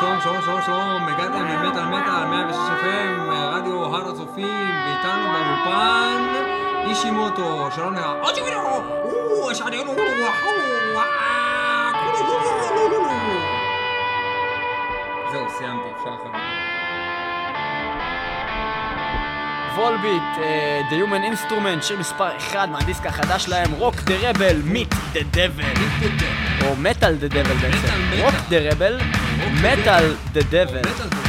שלום, שלום, שלום, שלום, הגעתם למטאל מטאל, 106 FM, רדיו הר הצופים, ואיתנו באולפן אישי מוטו, שלום לך. זהו, סיימתי, אפשר אחר וולביט, אה, The Human Instrument, שיר מספר 1 מהדיסק החדש שלהם, Rock the Rebel, Meet the Devil, או Metal the Devil בעצם, Rock the Rebel. Metal the Devil.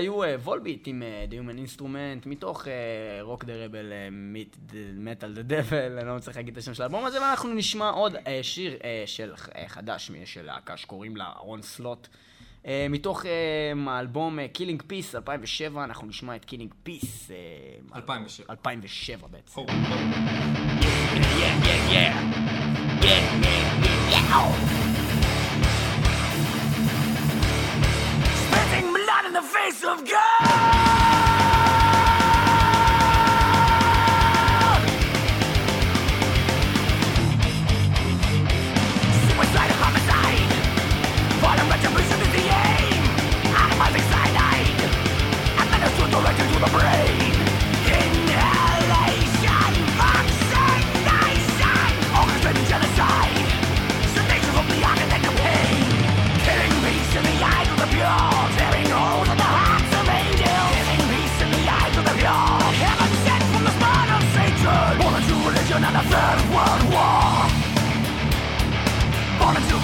היו Volbeat אה, עם אה, The Human Instrument, מתוך Rock the Rebel, me- Metal the Devil, אני לא מצליח להגיד את השם של האלבום הזה, ואנחנו נשמע עוד אה, שיר של חדש של להקה שקוראים לה Onslaught. מתוך האלבום Killing Peace 2007, אנחנו נשמע את Killing Peace. 2007. 2007 בעצם. Yeah, yeah, yeah. Yeah, yeah, yeah. in the face of God!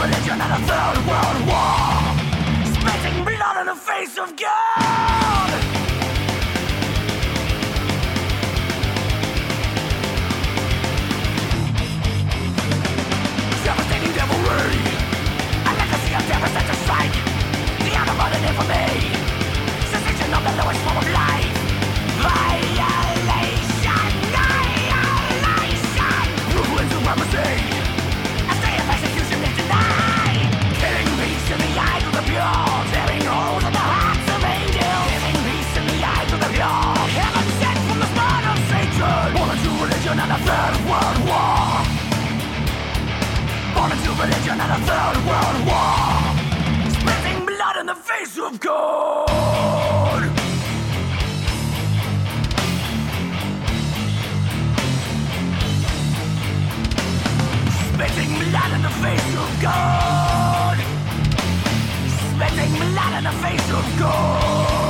Third World War, spitting blood in the face of God. Devastating devilry, a legacy of devastating strike. The unabundant infamy, cessation of the lowest form of life. Religion and a third world war. Spitting blood in the face of God. Spitting blood in the face of God. Spitting blood in the face of God.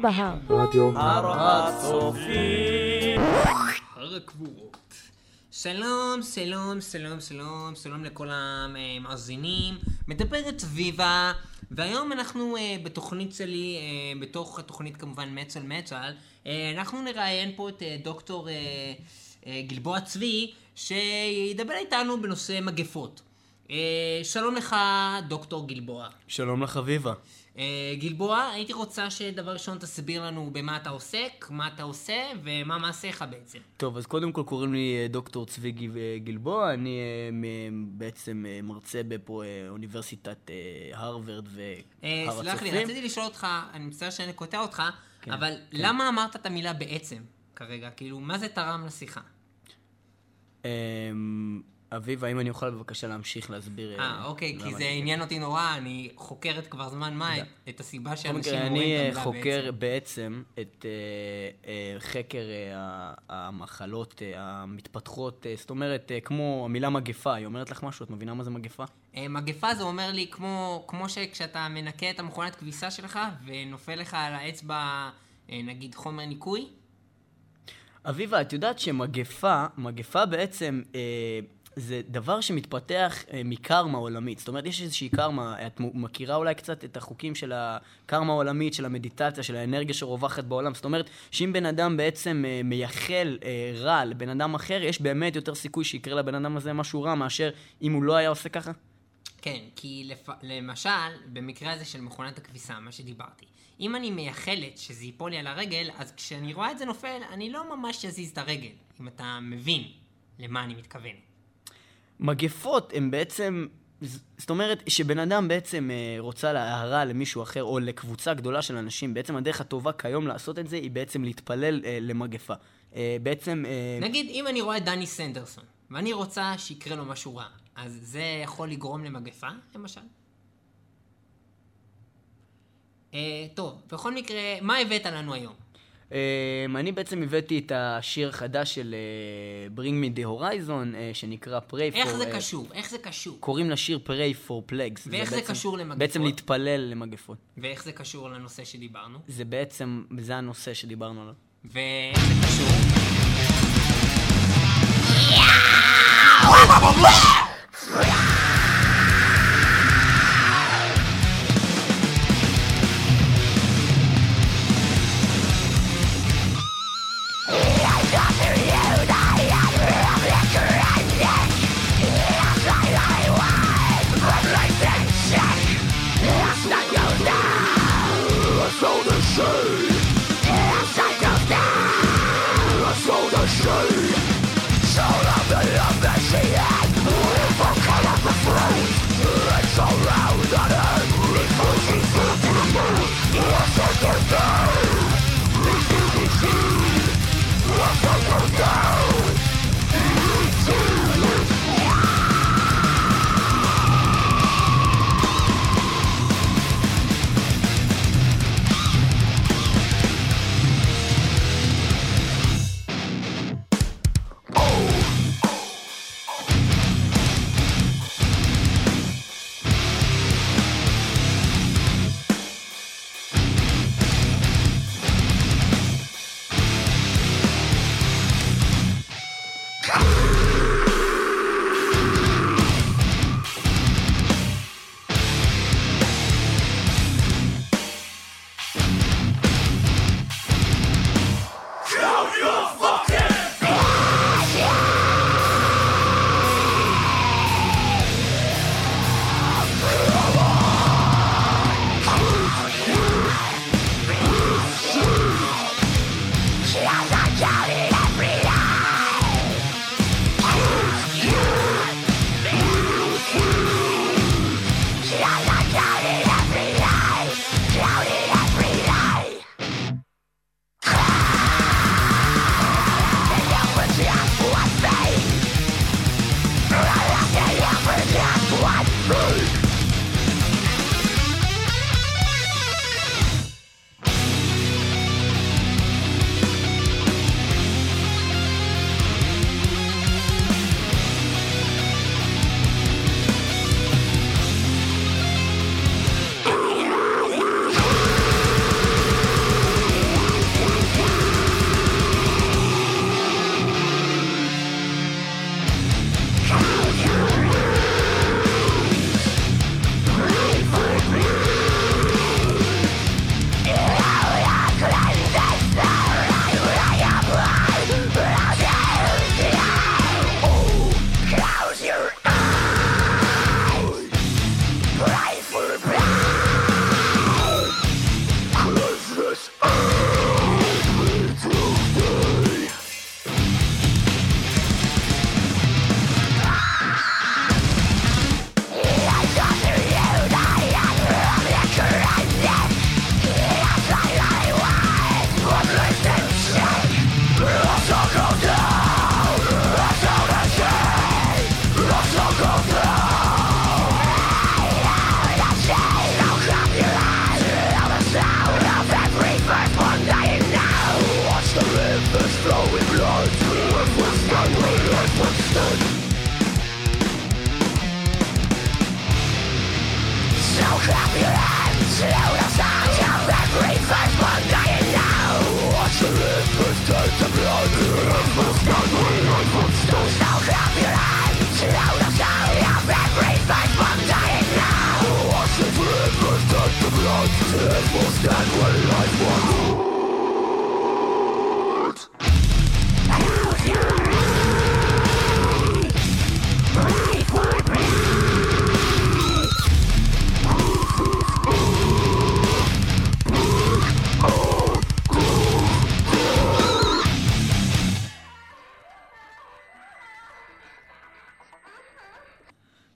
בהר. רדיו. הר הצופים. הר הקבורות. שלום, שלום, שלום, שלום, שלום לכל המאזינים. מדברת ויבה, והיום אנחנו אה, בתוכנית שלי, אה, בתוך התוכנית כמובן מצל מצל, אה, אנחנו נראיין פה את אה, דוקטור אה, אה, גלבוע צבי, שידבר איתנו בנושא מגפות. אה, שלום לך, דוקטור גלבוע. שלום לך אביבה. אה, גלבוע, הייתי רוצה שדבר ראשון תסביר לנו במה אתה עוסק, מה אתה עושה ומה מעשיך בעצם. טוב, אז קודם כל קוראים לי אה, דוקטור צבי אה, גלבוע, אני בעצם מרצה באוניברסיטת הרווארד והר סלח לי, הצופים. רציתי לשאול אותך, אני מצטער שאני קוטע אותך, כן, אבל כן. למה אמרת את המילה בעצם כרגע? כאילו, מה זה תרם לשיחה? אביבה, האם אני אוכל בבקשה להמשיך להסביר? אה, אוקיי, כי זה אני- עניין אותי נורא, אני חוקרת כבר זמן מה את- הסיבה שאנשים אני את אה, המילה חוקר בעצם. בעצם את אה, אה, חקר אה, המחלות אה, המתפתחות, אה, זאת אומרת, אה, כמו המילה מגפה, היא אומרת לך משהו? את מבינה מה זה מגפה? אה, מגפה זה אומר לי כמו, כמו שכשאתה מנקה את המכונת כביסה שלך ונופל לך על האצבע, אה, נגיד חומר ניקוי, אביבה, את יודעת שמגפה, מגפה בעצם אה, זה דבר שמתפתח אה, מקרמה עולמית. זאת אומרת, יש איזושהי קרמה, את מכירה אולי קצת את החוקים של הקרמה העולמית, של המדיטציה, של האנרגיה שרווחת בעולם. זאת אומרת, שאם בן אדם בעצם אה, מייחל אה, רע לבן אדם אחר, יש באמת יותר סיכוי שיקרה לבן אדם הזה משהו רע, מאשר אם הוא לא היה עושה ככה? כן, כי לפ... למשל, במקרה הזה של מכונת הכביסה, מה שדיברתי, אם אני מייחלת שזה ייפול לי על הרגל, אז כשאני רואה את זה נופל, אני לא ממש אזיז את הרגל, אם אתה מבין למה אני מתכוון. מגפות הן בעצם, זאת אומרת שבן אדם בעצם אה, רוצה להרע למישהו אחר או לקבוצה גדולה של אנשים, בעצם הדרך הטובה כיום לעשות את זה היא בעצם להתפלל אה, למגפה. אה, בעצם, נגיד, אם אני רואה את דני סנדרסון, ואני רוצה שיקרה לו משהו רע, אז זה יכול לגרום למגפה, למשל? אה, טוב, בכל מקרה, מה הבאת לנו היום? אמ, אני בעצם הבאתי את השיר החדש של אה, Bring me the horizon, אה, שנקרא Pray for... איך זה אה, קשור? איך זה קשור? קוראים לשיר Pray for Plagues. ואיך זה בעצם- קשור למגפות? בעצם להתפלל למגפות. ואיך זה קשור לנושא שדיברנו? זה בעצם, זה הנושא שדיברנו עליו. ואיך זה קשור?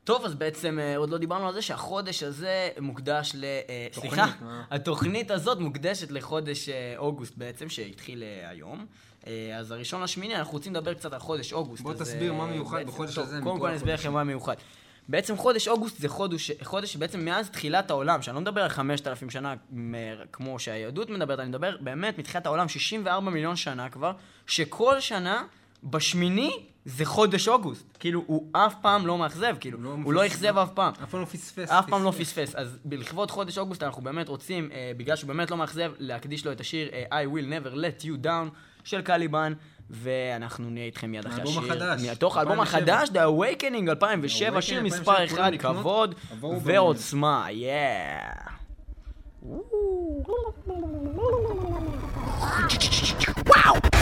טוב, אז בעצם אה, עוד לא דיברנו על זה שהחודש הזה מוקדש ל... אה, תוכנית, סליחה, מה? התוכנית הזאת מוקדשת לחודש אה, אוגוסט בעצם, שהתחיל אה, היום. אה, אז הראשון לשמיני, אנחנו רוצים לדבר קצת על חודש אוגוסט. בוא תסביר אה, מה מיוחד בעצם- בחודש טוב, הזה קודם כל אני אסביר. לכם מה מיוחד. בעצם חודש אוגוסט זה חודש, חודש שבעצם מאז תחילת העולם, שאני לא מדבר על 5,000 שנה כמו שהיהדות מדברת, אני מדבר באמת מתחילת העולם, 64 מיליון שנה כבר, שכל שנה, בשמיני, זה חודש אוגוסט. כאילו, הוא אף פעם לא מאכזב, כאילו, לא הוא לא. אכזב אף פעם. אף פעם לא פספס. אף פעם לא פספס. אז לכבוד חודש אוגוסט אנחנו באמת רוצים, אה, בגלל שהוא באמת לא מאכזב, להקדיש לו את השיר אה, I will never let you down של קליבן, ואנחנו נהיה איתכם מיד אחרי האלבום השיר. החדש, מתוך האלבום 2007. החדש, The Awakening 2007, שיר 2007, מספר כולם 1, לקנות, כבוד ועוצמה, yeah. לא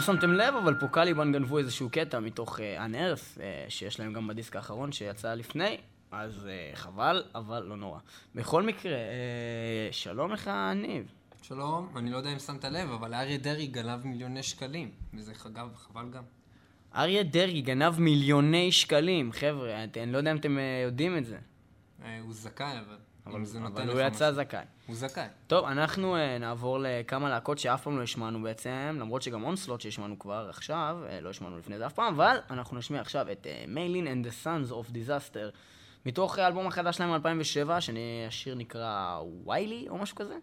אם שמתם לב, אבל פה קליבן גנבו איזשהו קטע מתוך אנרס, שיש להם גם בדיסק האחרון שיצא לפני, אז אה, חבל, אבל לא נורא. בכל מקרה, אה, שלום לך, ניב. שלום, אני לא יודע אם שמת לב, אבל אריה דרעי גנב מיליוני שקלים. וזה חגב, חבל גם. אריה דרעי גנב מיליוני שקלים, חבר'ה, אני לא יודע אם אתם אה, יודעים את זה, הוא זכאי, אבל... אבל, זה נותן אבל הוא יצא. זכאי. הוא זכאי. טוב, אנחנו uh, נעבור לכמה להקות שאף פעם לא השמענו בעצם, למרות שגם אונסלוט שהשמענו כבר עכשיו, uh, לא השמענו לפני זה אף פעם, אבל אנחנו נשמיע עכשיו את מיילין and the Sons of Disaster, מתוך האלבום החדש שלהם מ-2007, שהשיר נקרא ויילי או משהו כזה,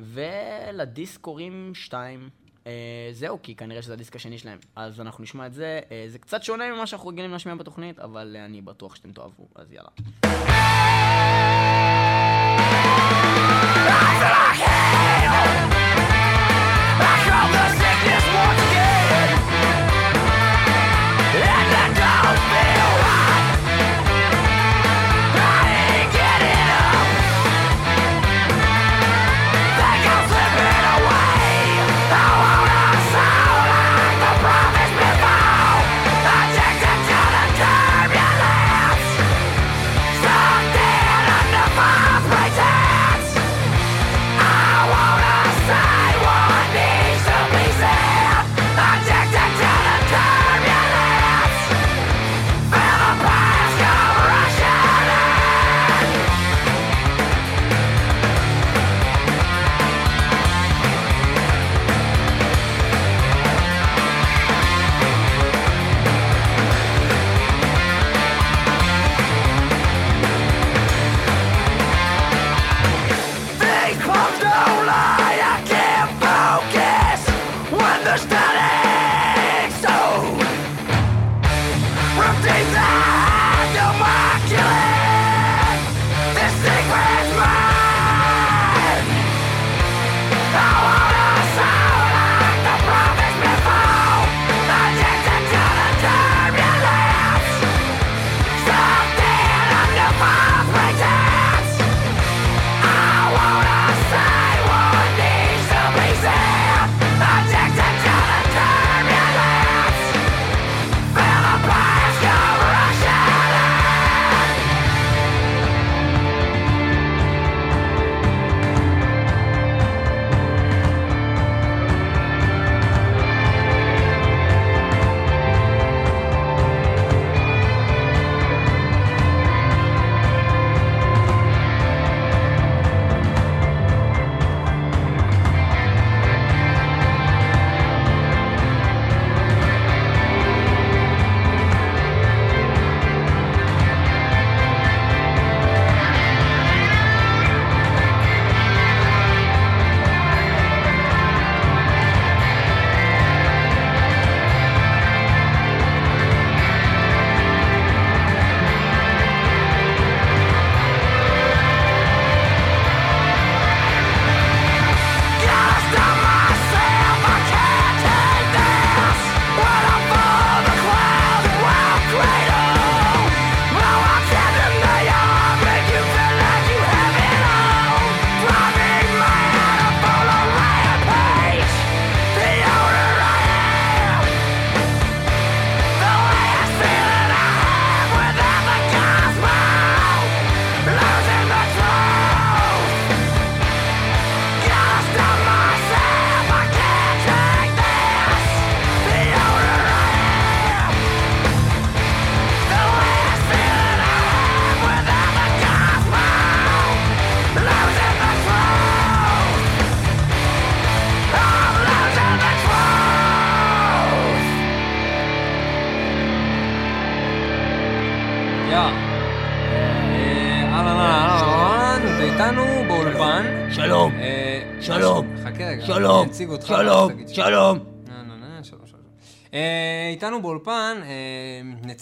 ולדיסק קוראים 2. Uh, זהו, כי כנראה שזה הדיסק השני שלהם. אז אנחנו נשמע את זה. Uh, זה קצת שונה ממה שאנחנו רגילים להשמיע בתוכנית, אבל uh, אני בטוח שאתם תאהבו, אז יאללה. that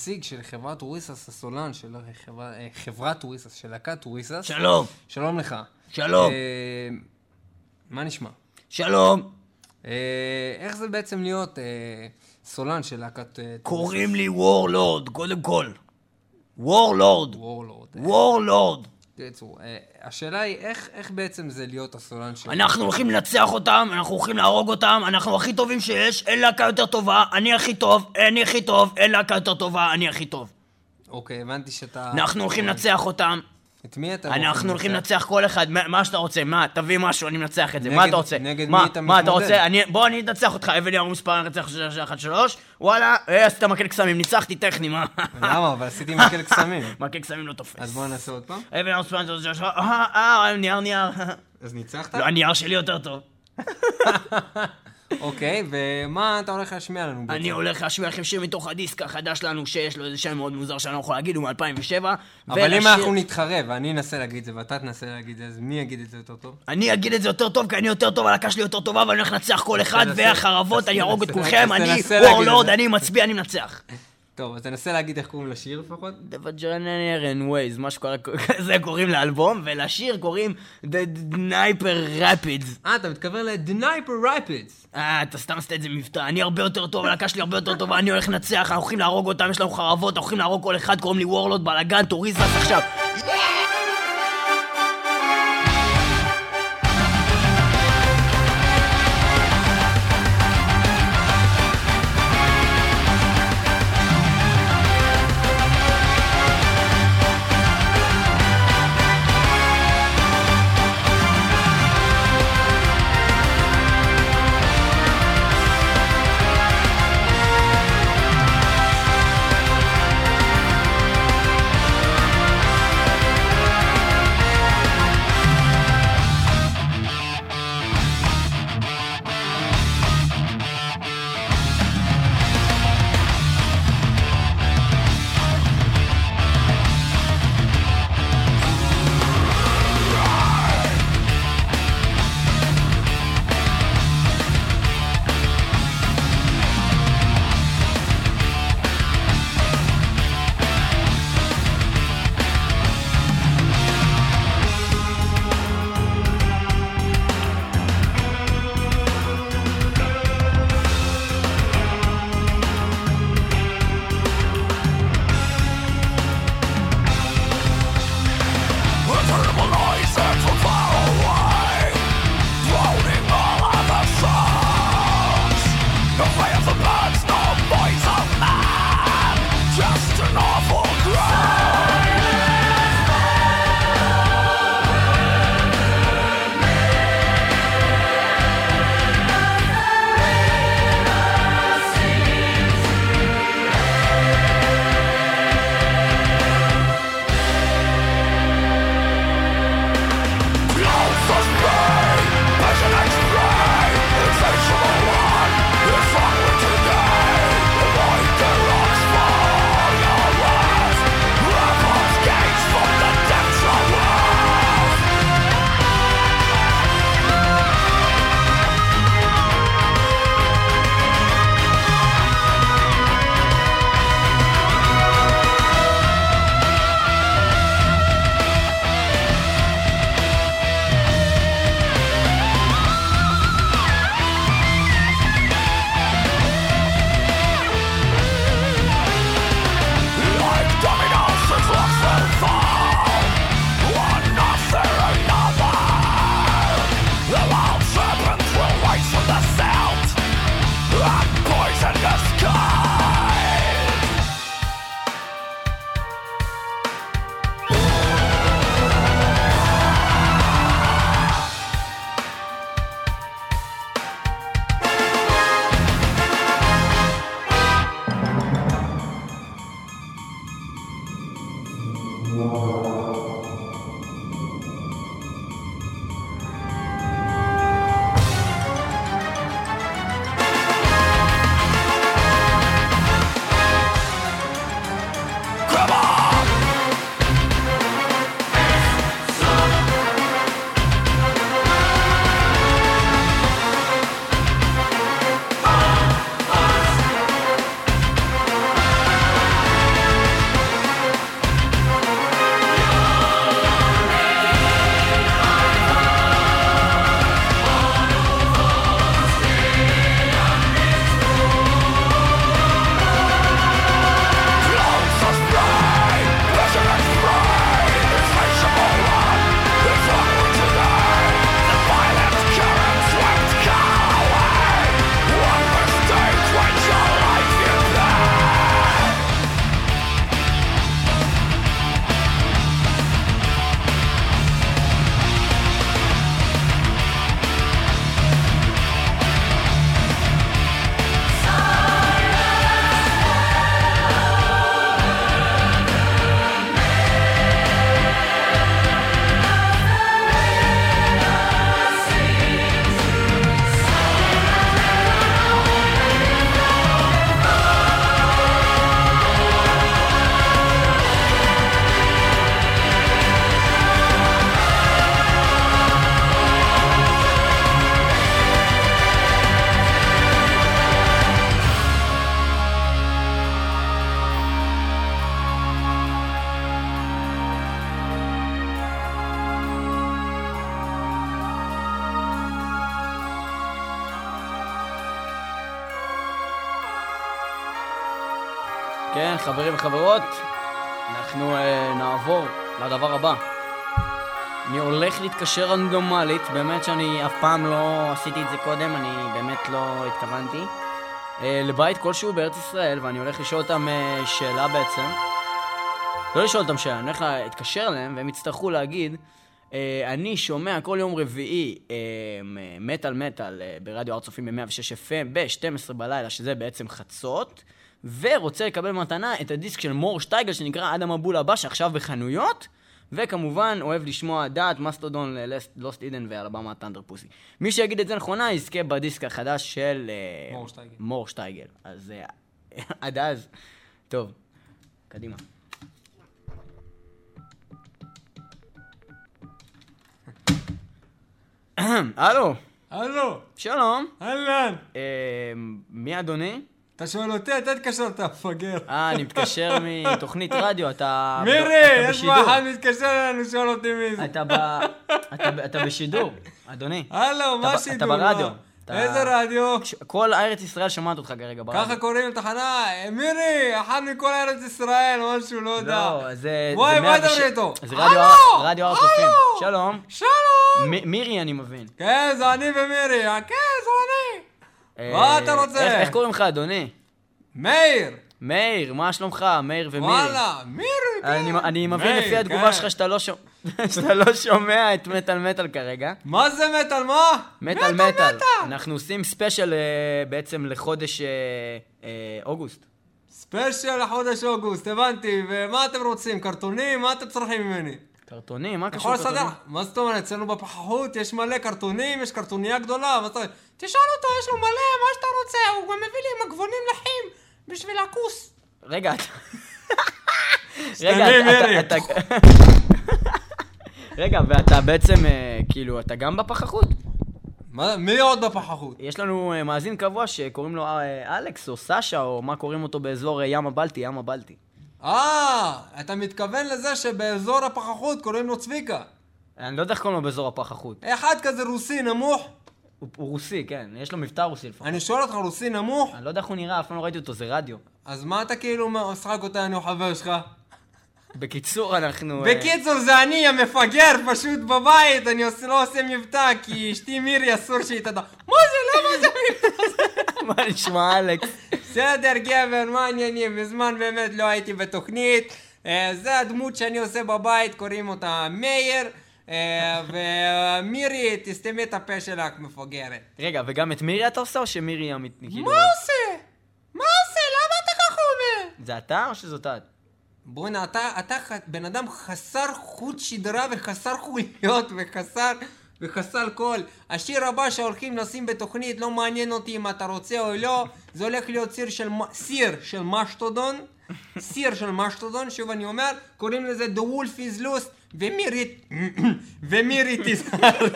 נציג של חברת Turisas הסולן, של חברה- אה, חברת Turisas, של להקת Turisas. שלום, שלום לך. שלום, אה, מה נשמע? שלום. אה, איך זה בעצם להיות אה, סולן של להקת אה, קוראים לי Warlord, קודם כל. Warlord, Warlord? Warlord. תרצו, אה, השאלה היא איך, איך בעצם זה להיות הסולן של... אנחנו הולכים לנצח אותם, אנחנו הולכים להרוג אותם, אנחנו הכי טובים שיש, אין להקה יותר טובה, אני הכי טוב, אני הכי טוב, אין להקה יותר טובה, אני הכי טוב. אוקיי, הבנתי שאתה... אנחנו הולכים לנצח אותם, את מי אתה אנחנו הולכים לנצח כל אחד, מה מה שאתה רוצה, מה, תביא משהו, אני מנצח את זה, מה נגד- אתה רוצה? נגד מה- מי אתה מה אתה מתמודד? רוצה? אני- בוא אני אנצח אותך, אבן ירום מספר, אנצח שלוש, אחת, שלוש, וואלה, אה, עשית מקל קסמים, ניצחתי טכני, מה? למה? אבל עשיתי מקל קסמים. מקל קסמים לא תופס. אז בוא נעשה עוד פעם. אבן ירום מספר, שלוש, שלוש, אה, אה, נייר, נייר. אז ניצחת? לא, הנייר שלי יותר טוב. אוקיי, ומה אתה הולך להשמיע לנו? אני הולך להשמיע לכם שיר מתוך הדיסק החדש שלנו, שיש לו איזה שם מאוד מוזר שאני לא יכול להגיד, הוא מ-2007. אבל אם אנחנו נתחרה, ואני אנסה להגיד את זה, ואתה תנסה להגיד את זה, אז מי יגיד את זה יותר טוב? אני אגיד את זה יותר טוב, כי אני יותר טוב, הלהקה שלי יותר טובה, ואני הולך לנצח כל אחד, והחרבות, אני אהרוג את כולכם, אני Warlord. אני מצביא, אני מנצח. טוב, אז תנסה להגיד איך קוראים לשיר לפחות. The Vaginarian Ways, משהו כזה קוראים לאלבום, ולשיר קוראים The Sniper Rapids. אה, אתה מתכוון ל-Dnieper Rapids. אה, אתה סתם עשית את זה מבטא, אני הרבה יותר טוב, הלהקה שלי הרבה יותר טובה, אני הולך לנצח, אנחנו הולכים להרוג אותם, יש לנו חרבות, אנחנו הולכים להרוג כל אחד, קוראים לי Warlord, בלאגן, Turisas עכשיו. Thank חברים וחברות, אנחנו אה, נעבור לדבר הבא. אני הולך להתקשר רנדומלית, באמת שאני אף פעם לא עשיתי את זה קודם, אני באמת לא התכוונתי. אה, לבית כלשהו בארץ ישראל, ואני הולך לשאול אותם אה, שאלה בעצם. לא לשאול אותם שאלה, אני הולך להתקשר אליהם, והם יצטרכו להגיד, אה, אני שומע כל יום רביעי אה, מטאל מטאל אה, ברדיו הר צופים ב-106 FM ב-12 בלילה, שזה בעצם חצות, ורוצה לקבל מתנה את הדיסק של מור שטייגל שנקרא אדם מבול הבא, שעכשיו בחנויות, וכמובן אוהב לשמוע דעת, מסטודון, לוסט אידן ואלבמה טנדר פוסי. מי שיגיד את זה נכונה יזכה בדיסק החדש של אה, מור שטייגל. מור שטייגל. אז אה, עד אז, טוב, קדימה. הלו, הלו, שלום. אהלן. אה, מי אדוני? אתה שואל אותי, אתה התקשרת, מפגר. אה, אני מתקשר מתוכנית רדיו, אתה... מירי, אתה יש. פה אחד מתקשר אלינו, שואל אותי מי זה. אתה ב... אתה אתה בשידור, אדוני. הלו, מה אתה שידור? אתה ברדיו. אתה- איזה רדיו? כל ארץ ישראל שומעת אותך כרגע ברדיו. ככה קוראים לתחנה? מירי, אחד מכל ארץ ישראל, משהו, לא יודע. לא, זה... וואי, מה 106 אתה איתו? זה רדיו! הר- רדיו הר צופים. הלו! שלום. שלום! מירי, אני מבין. כן, זה אני ומירי. אה, כן, זה אני. אה, מה אתה רוצה? איך- קוראים לך, אדוני? מאיר. מאיר, מה שלומך? מאיר ומירי. וואלה, מירי, כן. אני, אני מבין לפי התגובה כן. שלך שאתה לא, שומע, שאתה לא שומע את מטאל מטאל כרגע. מה זה מטאל, מה? מטאל מטאל. אנחנו עושים ספיישל אה, בעצם לחודש אה, אוגוסט. ספיישל לחודש אוגוסט, הבנתי. ומה אתם רוצים? קרטונים? מה אתם צריכים ממני? קרטונים? מה קשור? קרטונים? מה זאת אומרת? אצלנו בפחחות יש מלא קרטונים, יש קרטוניה גדולה, מה זאת אומרת? תשאל אותו, יש לו מלא, מה שאתה רוצה, הוא גם מביא לי מגבונים לחים בשביל הכוס. רגע, אתה... רגע. אתה... רגע, ואתה בעצם, אה, כאילו, אתה גם בפחחות? מה, מי עוד בפחחות? יש לנו אה, מאזין קבוע שקוראים לו אה, אלכס או סשה, או מה קוראים אותו באזור ים הבלטי, ים הבלטי. אה, אתה מתכוון לזה שבאזור הפחחות קוראים לו צביקה. אני לא יודע איך קוראים לו באזור הפחחות. אחד כזה רוסי נמוך. הוא הוא רוסי, כן, יש לו מבטא רוסי לפחות. אני שואל אותך, רוסי נמוך? אני לא יודע איך הוא נראה, אף פעם לא ראיתי אותו, זה רדיו. אז מה אתה כאילו משחק אותה, אני חבר שלך? בקיצור, אנחנו... אה, בקיצור, זה אני המפגר, פשוט בבית, אני לא עושה מבטא, כי אשתי מירי אסור שהיא תדע. מה זה? למה זה מבטא? מה נשמע, אלכס? בסדר, גבר, מה העניינים? מזמן באמת לא הייתי בתוכנית. אה, זה הדמות שאני עושה בבית, קוראים אותה מאיר. אה, ומירי, תסתמי את הפה שלך, מפגרת. רגע, וגם את מירי אתה עושה, או שמירי אמיתי? כאילו... מה עושה? מה עושה? למה אתה ככה אומר? זה אתה, או שזאת את? בואנה, אתה, אתה בן אדם חסר חוט שדרה וחסר חוליות וחסר, וחסר קול. השיר הבא שהולכים לשים בתוכנית, לא מעניין אותי אם אתה רוצה או לא, זה הולך להיות סיר של, סיר של משטודון, סיר של משטודון, שוב אני אומר, קוראים לזה The Wolf is Loose, ומירי, ומירי תיזהרי,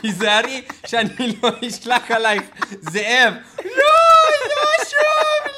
תיזהרי שאני לא אשלח עלייך זאב. לא, לא שוב,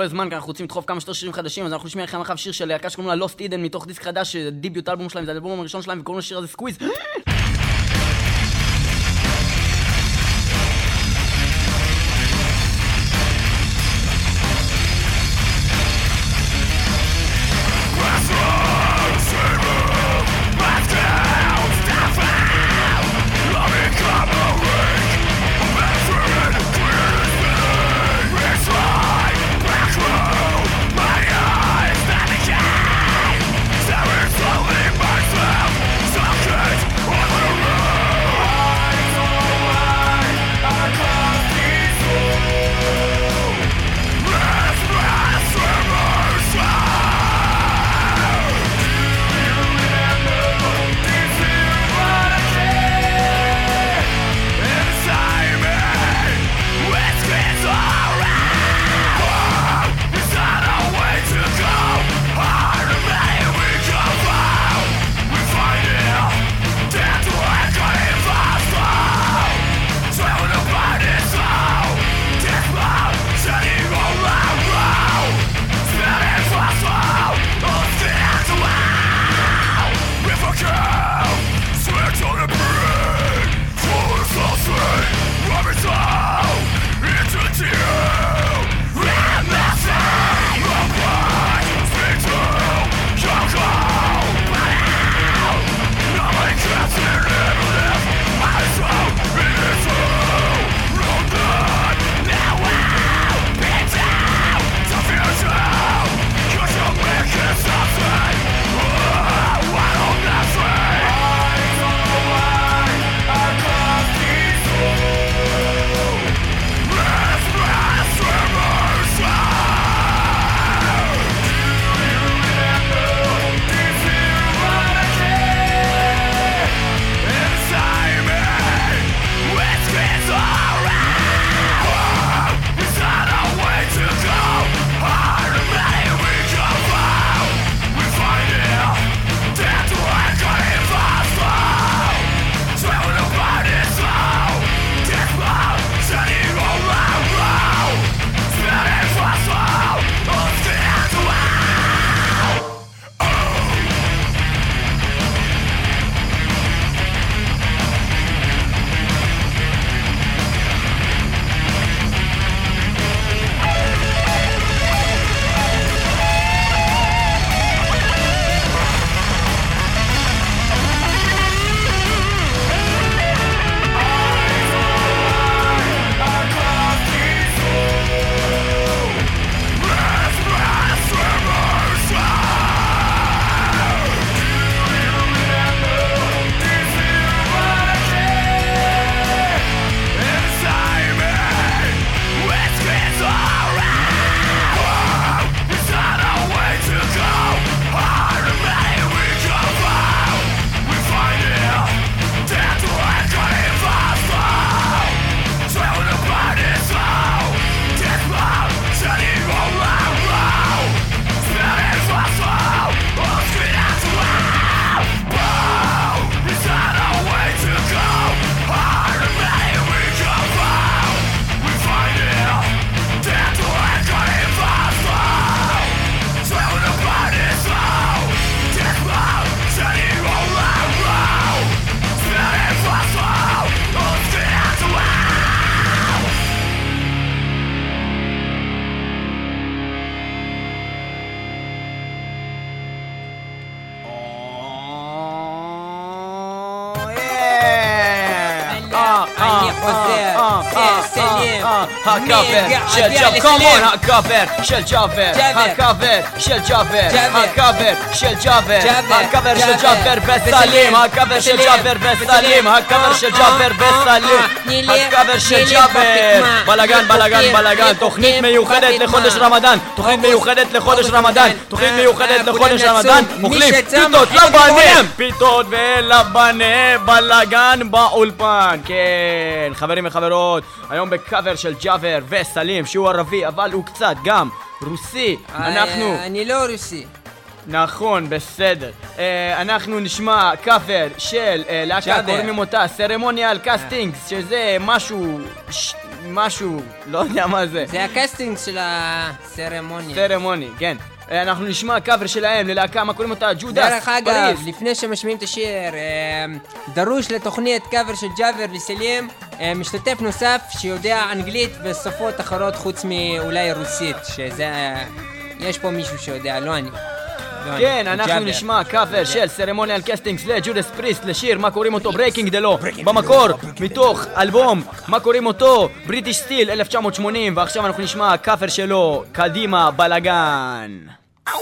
הרבה זמן, כי אנחנו רוצים לדחוף כמה שיותר שירים חדשים, אז אנחנו נשמיע לכם עכשיו שיר של להקה שקוראים לה Lost Eden מתוך דיסק חדש, debut אלבום שלהם, זה האלבום הראשון שלהם, וקוראים לשיר הזה Squeeze. הקאבר של ג'אבר. קומון, הקאבר של ג'אבר. הקאבר של ג'אבר. הקאבר של ג'אבר. הקאבר של ג'אבר. וסלים. הקאבר של. ג'אבר וסלים. הקאבר של אה, ג'אבר אה, וסלים, אה, הקאבר של לי ג'אבר, בפקמה. בלאגן, בלאגן, בלאגן, חוקים, תוכנית מיוחדת. לחודש רמדאן, תוכנית מיוחדת לחודש רמדאן. תוכנית אה, מיוחדת אה, לחודש רמדאן. אוכלים פיתות. לבנים, פיתות ולבני בלאגן באולפן, כן, חברים וחברות, היום בקאבר של ג'אבר וסלים, שהוא ערבי, אבל הוא קצת גם רוסי, אנחנו... אה, אני לא רוסי. נכון, בסדר. אה, אנחנו נשמע קאבר של אה, להקה. קוראים אותה Ceremonial Castings, שזה משהו... משהו, לא יודע מה זה. זה הקסטינג של הסרמוניה. סרמוני, כן. אה, אנחנו נשמע קאבר שלהם ללהקה, מה קוראים אותה? Judas, דרך אגב, Priest. לפני שמשמיעים את השיר, אה, דרוש לתוכנית קאבר של ג'אבר וסלים אה, משתתף נוסף שיודע אנגלית ושפות אחרות חוץ מאולי רוסית, שזה... יש פה מישהו שיודע, לא אני. לא כן, אנחנו. נשמע קאבר של Ceremonial Castings ל Judas Priest לשיר מה קוראים אותו Breaking the Law במקור מתוך אלבום מה קוראים אותו British Steel 1980 ועכשיו אנחנו נשמע קאבר שלו קדימה בלאגן There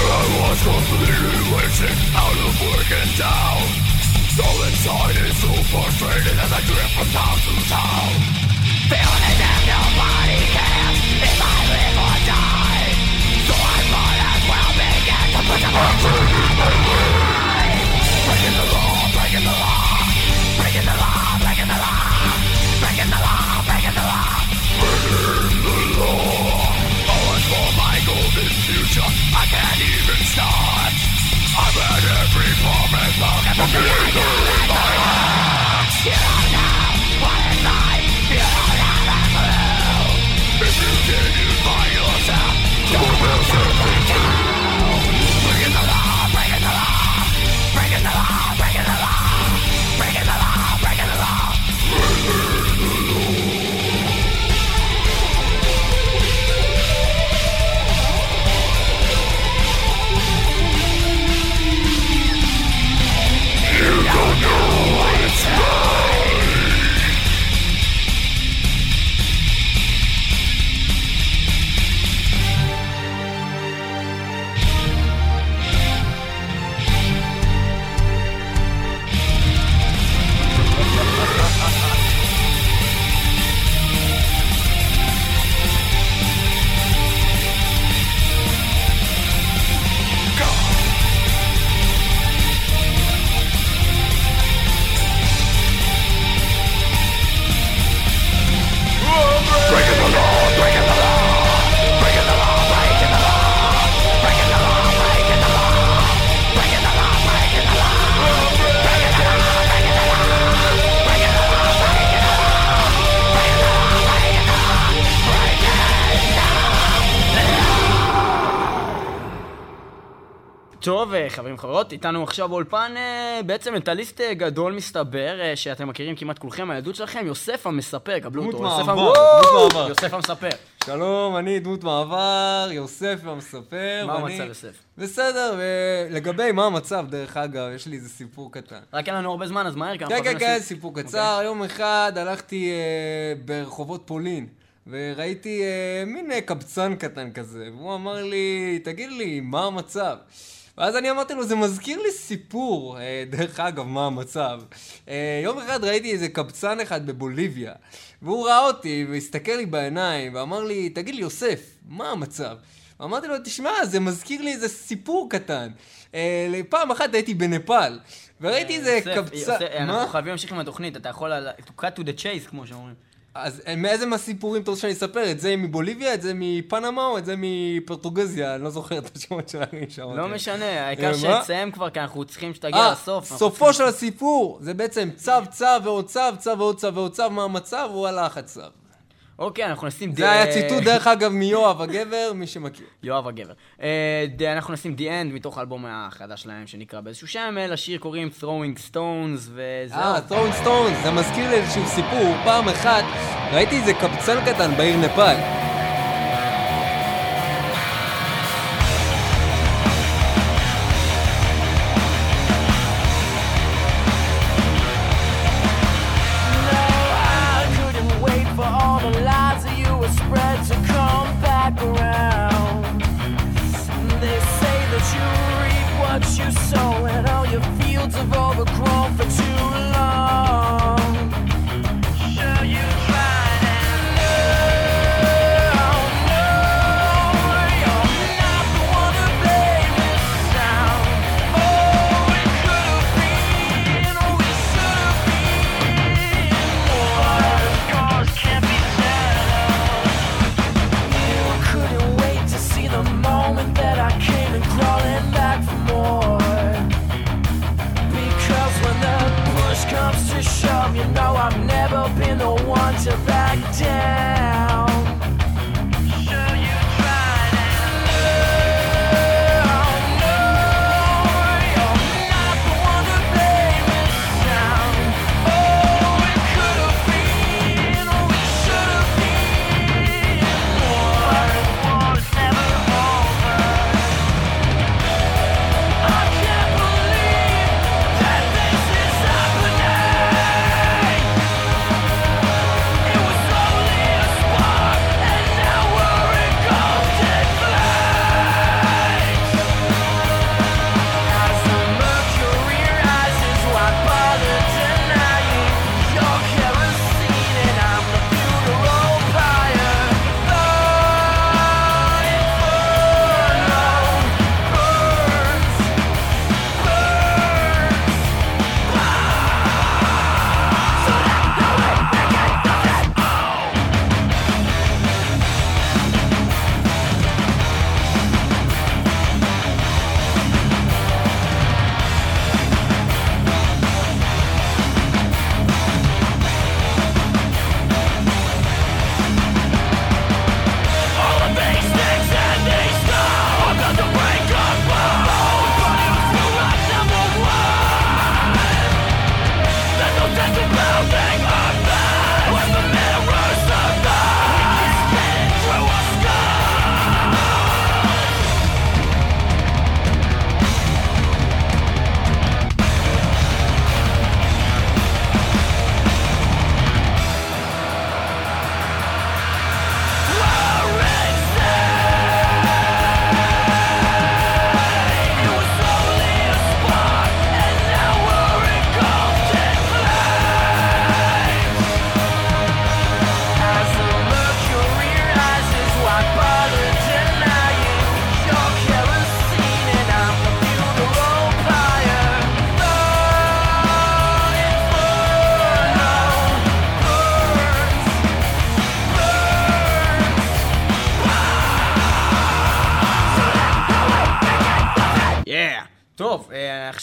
I was completely wasted out of work and down. So inside is so frustrated as I drift from town to town. Feeling if nobody cares Creator! וחברות, איתנו עכשיו באולפן אה, בעצם מטאליסט אה, גדול מסתבר, אה, שאתם מכירים כמעט כולכם מהילדות שלכם, יוסף המספר, קבלו דמות אותו. יוסף מעבר, דמות מעבר. יוסף המספר. שלום, אני דמות מעבר, יוסף המספר. מה המצב, יוסף? בסדר, ולגבי מה המצב, דרך אגב, יש לי איזה סיפור קטן. רק אין לנו הרבה זמן, אז מהר, כמה כן, כן, כן, נשים- סיפור אוקיי. קצר. יום אחד הלכתי ברחובות פולין, וראיתי אה, מין קבצן קטן כזה, והוא אמר לי, תגיד לי, מה המצב? ואז אני אמרתי לו, זה מזכיר לי סיפור, אה, דרך אגב, מה המצב. אה, יום אחד ראיתי איזה קבצן אחד בבוליביה, והוא ראה אותי והסתכל לי בעיניים, ואמר לי, תגיד לי, יוסף, מה המצב? ואמרתי לו, תשמע, זה מזכיר לי איזה סיפור קטן. אה, פעם אחת הייתי בנפאל, וראיתי איזה יוסף, קבצן... יוסף, אנחנו מה? חייבים להמשיך עם התוכנית, אתה יכול to cut to the chase, כמו שאומרים. אז אה, מאיזה מהסיפורים אתה רוצה שאני אספר? את זה מבוליביה, את זה מפנמה או את זה מפורטוגזיה? אני לא זוכר את השמות של הערים שם. לא משנה, העיקר אה? שתסיים כבר, כי אנחנו צריכים שתגיע אה, לסוף. סופו של הסיפור, זה בעצם צו, צו ועוד צו, צו ועוד צו ועוד צו, מה המצב? הוא הלך הצו. אוקיי, אנחנו נשים... זה היה ציטוט, דרך אגב, מיואב הגבר, מי שמכיר. יואב הגבר. אה, אנחנו נשים The End מתוך האלבום החדש שלהם שנקרא באיזשהו שם, לשיר קוראים Throwing Stones וזהו. אה, ת'רון סטונס, זה מזכיר לי איזשהו סיפור. פעם אחת ראיתי איזה קבצן קטן בעיר נפאל. Fields have overgrown for too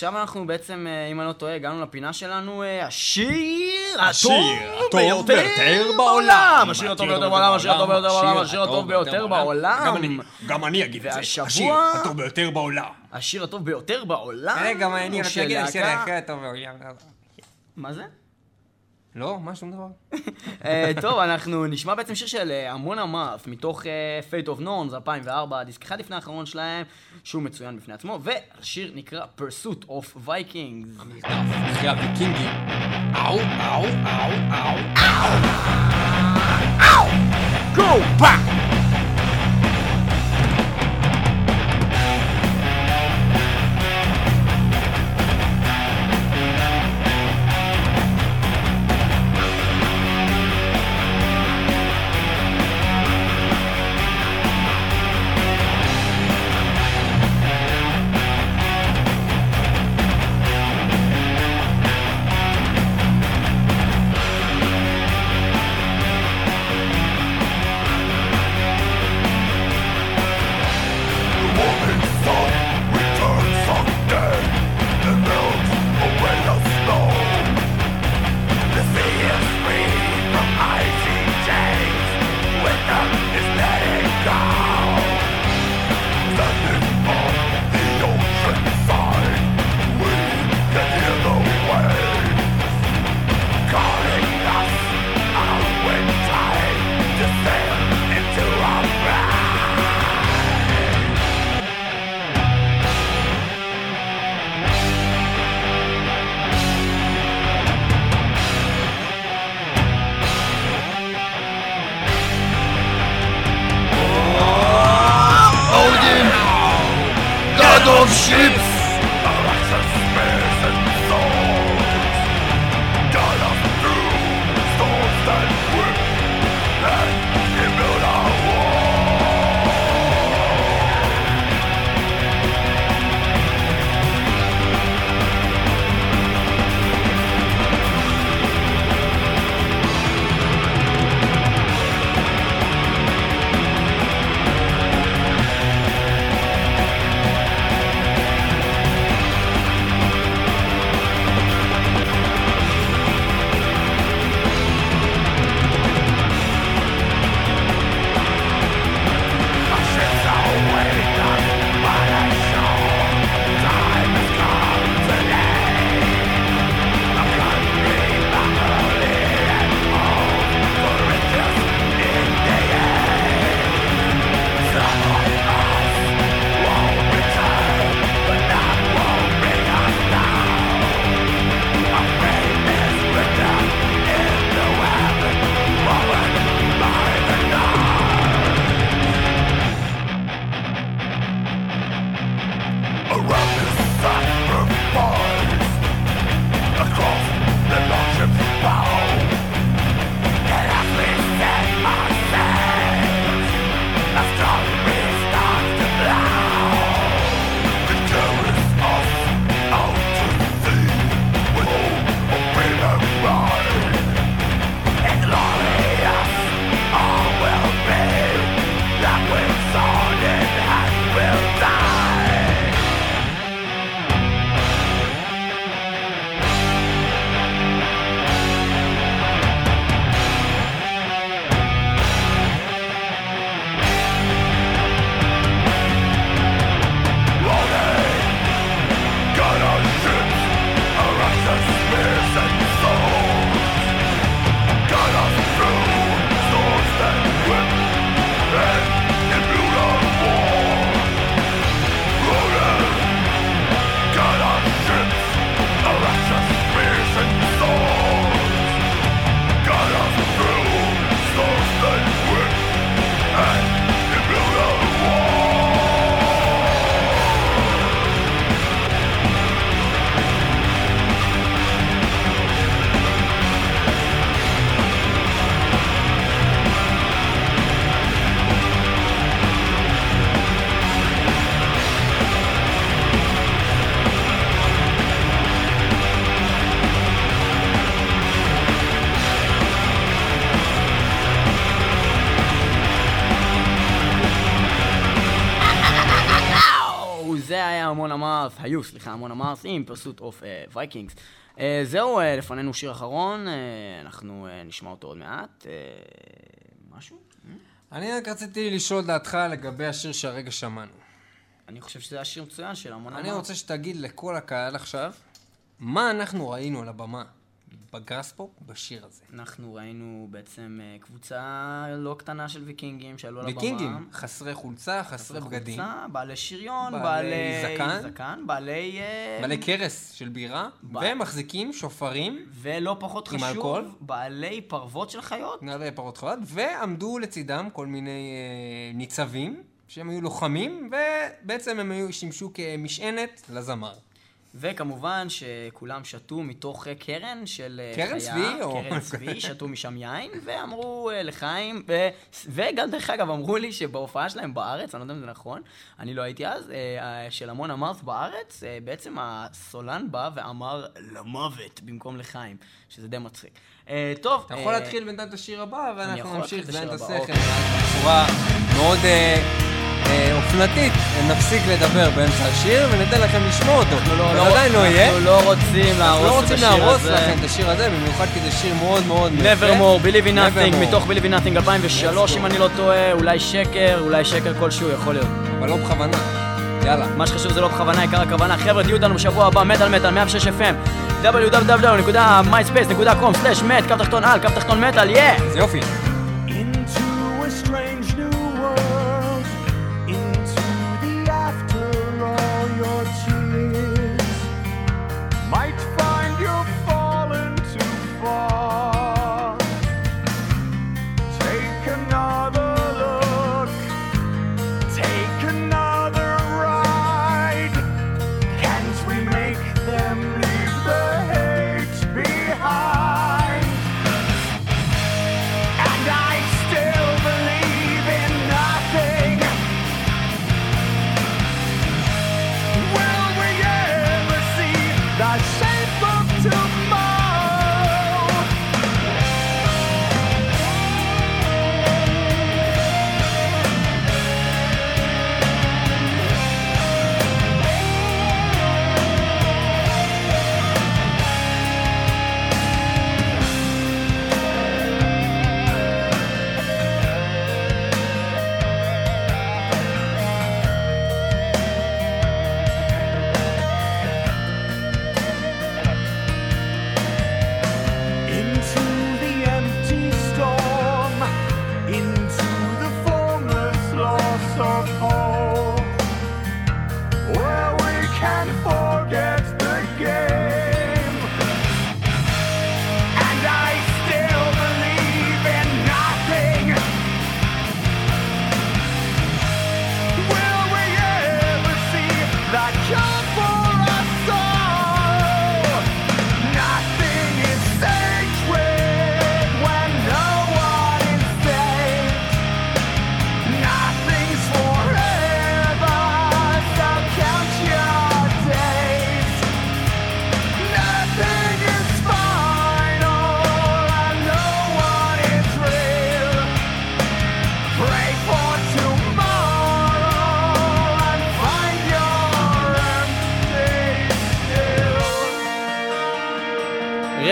עכשיו אנחנו בעצם, אה, אם אני לא טועה, הגענו לפינה שלנו, השיר הטוב ביותר בעולם! השיר הטוב ביותר בעולם, השיר הטוב ביותר בעולם, השיר הטוב ביותר גם בעולם! אני, גם אני אגיד את זה. השיר הטוב ביותר בעולם. השיר הטוב ביותר בעולם! רגע, מה אני רוצה להגיד? השיר הכי הטוב בעולם. מה זה? לא, מה, שום דבר. אה, טוב, אנחנו נשמע בעצם שיר של אה, המון אמאף, מתוך אה, Fate of Norns, 2004, הדיסק אחד לפני האחרון שלהם, שהוא מצוין בפני עצמו, והשיר נקרא Pursuit of Vikings. אחרי הוויקינגים. אאו, אאו, אאו, אאו. Go back! of היה Amon Amarth, היו, סליחה, Amon Amarth עם Pursuit of Vikings. זהו, אה, לפנינו שיר אחרון, אה, אנחנו אה, נשמע אותו עוד מעט. אה, משהו? אני רק רציתי לשאול דעתך לגבי השיר שהרגע שמענו. אני חושב שזה היה שיר מצוין של Amon Amarth. אני רוצה שתגיד לכל הקהל עכשיו, מה אנחנו ראינו על הבמה ב Graspop בשיר הזה. אנחנו ראינו בעצם אה, קבוצה לא קטנה של ויקינגים שעלו על הבמה. ויקינגים, חסרי חולצה, חסרי בגדים, חולצה, בעלי שריון, בעלי בעלי זקן. זקן, בעלי... אה, בעלי קרס של בירה, ב- ומחזיקים שופרים, ולא פחות חשוב, אלכוהול? בעלי פרוות של חיות. נעלי פרות חיות, ועמדו לצידם כל מיני אה, ניצבים, שהם היו לוחמים, ובעצם הם היו, שימשו כמשענת לזמר. וכמובן שכולם שתו מתוך אה, קרן של אה, קרן חיה, צבי, או- קרן צבי, שתו משם יין, ואמרו אה, לחיים, ו... וגם דרך אגב אמרו לי שבהופעה שלהם בארץ, אני לא יודע אם זה נכון, אני לא הייתי אז, של המון אמרת בארץ, בעצם הסולן בא ואמר למוות במקום לחיים, שזה די מצחיק. טוב, אתה יכול להתחיל בינתיים את השיר הבא, ואנחנו נמשיך לזיין את השכל בצורה מאוד אופנתית. נפסיק לדבר באמצע השיר וניתן לכם לשמוע אותו. אנחנו לא- לא- עדיין לא יהיה. אנחנו לא רוצים אנחנו להרוס לא את רוצים השיר להרוס הזה. לכם את השיר הזה, במיוחד כי זה שיר מאוד מאוד יפה. Nevermore, Believe in Nothing. מתוך Believe in Nothing 2003, Let's go. אם אני לא טועה, אולי שקר, אולי שקר כלשהו, יכול להיות. אבל לא בכוונה. יאללה. מה שחשוב זה לא בכוונה, עיקר הכוונה. חבר'ה, תהיו איתנו בשבוע הבא, מטאל מטאל, 106 FM, www.myspace.com/מת, קו תחתון על, קו תחתון מטאל, יא! אז יופי.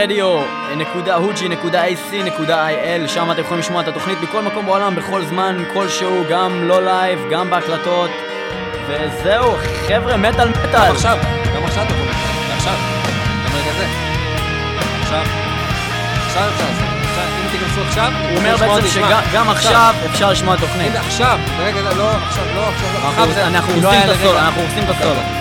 רדיו, נקודה הוג'י, נקודה AC, נקודה IL, שם אתם יכולים לשמוע את התוכנית בכל מקום בעולם, בכל זמן, כלשהו, גם לא לייב, גם בהקלטות. וזהו, חבר'ה, מטאל מטאל. גם עכשיו, גם עכשיו אתה יכול. עכשיו. גם רגע זה. עכשיו. עכשיו אפשר לעשות. אם תיכנסו עכשיו, הוא אומר בעצם שגם עכשיו אפשר לשמוע תוכנית. עכשיו, ברגע זה, לא עכשיו, לא עכשיו, לא עכשיו. זה- אנחנו הורסים את הסולו. אנחנו הורסים את הסולו.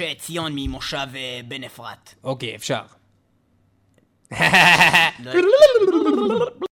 למשה ציון ממושב אה, בן אפרת. אוקיי, אפשר. לא-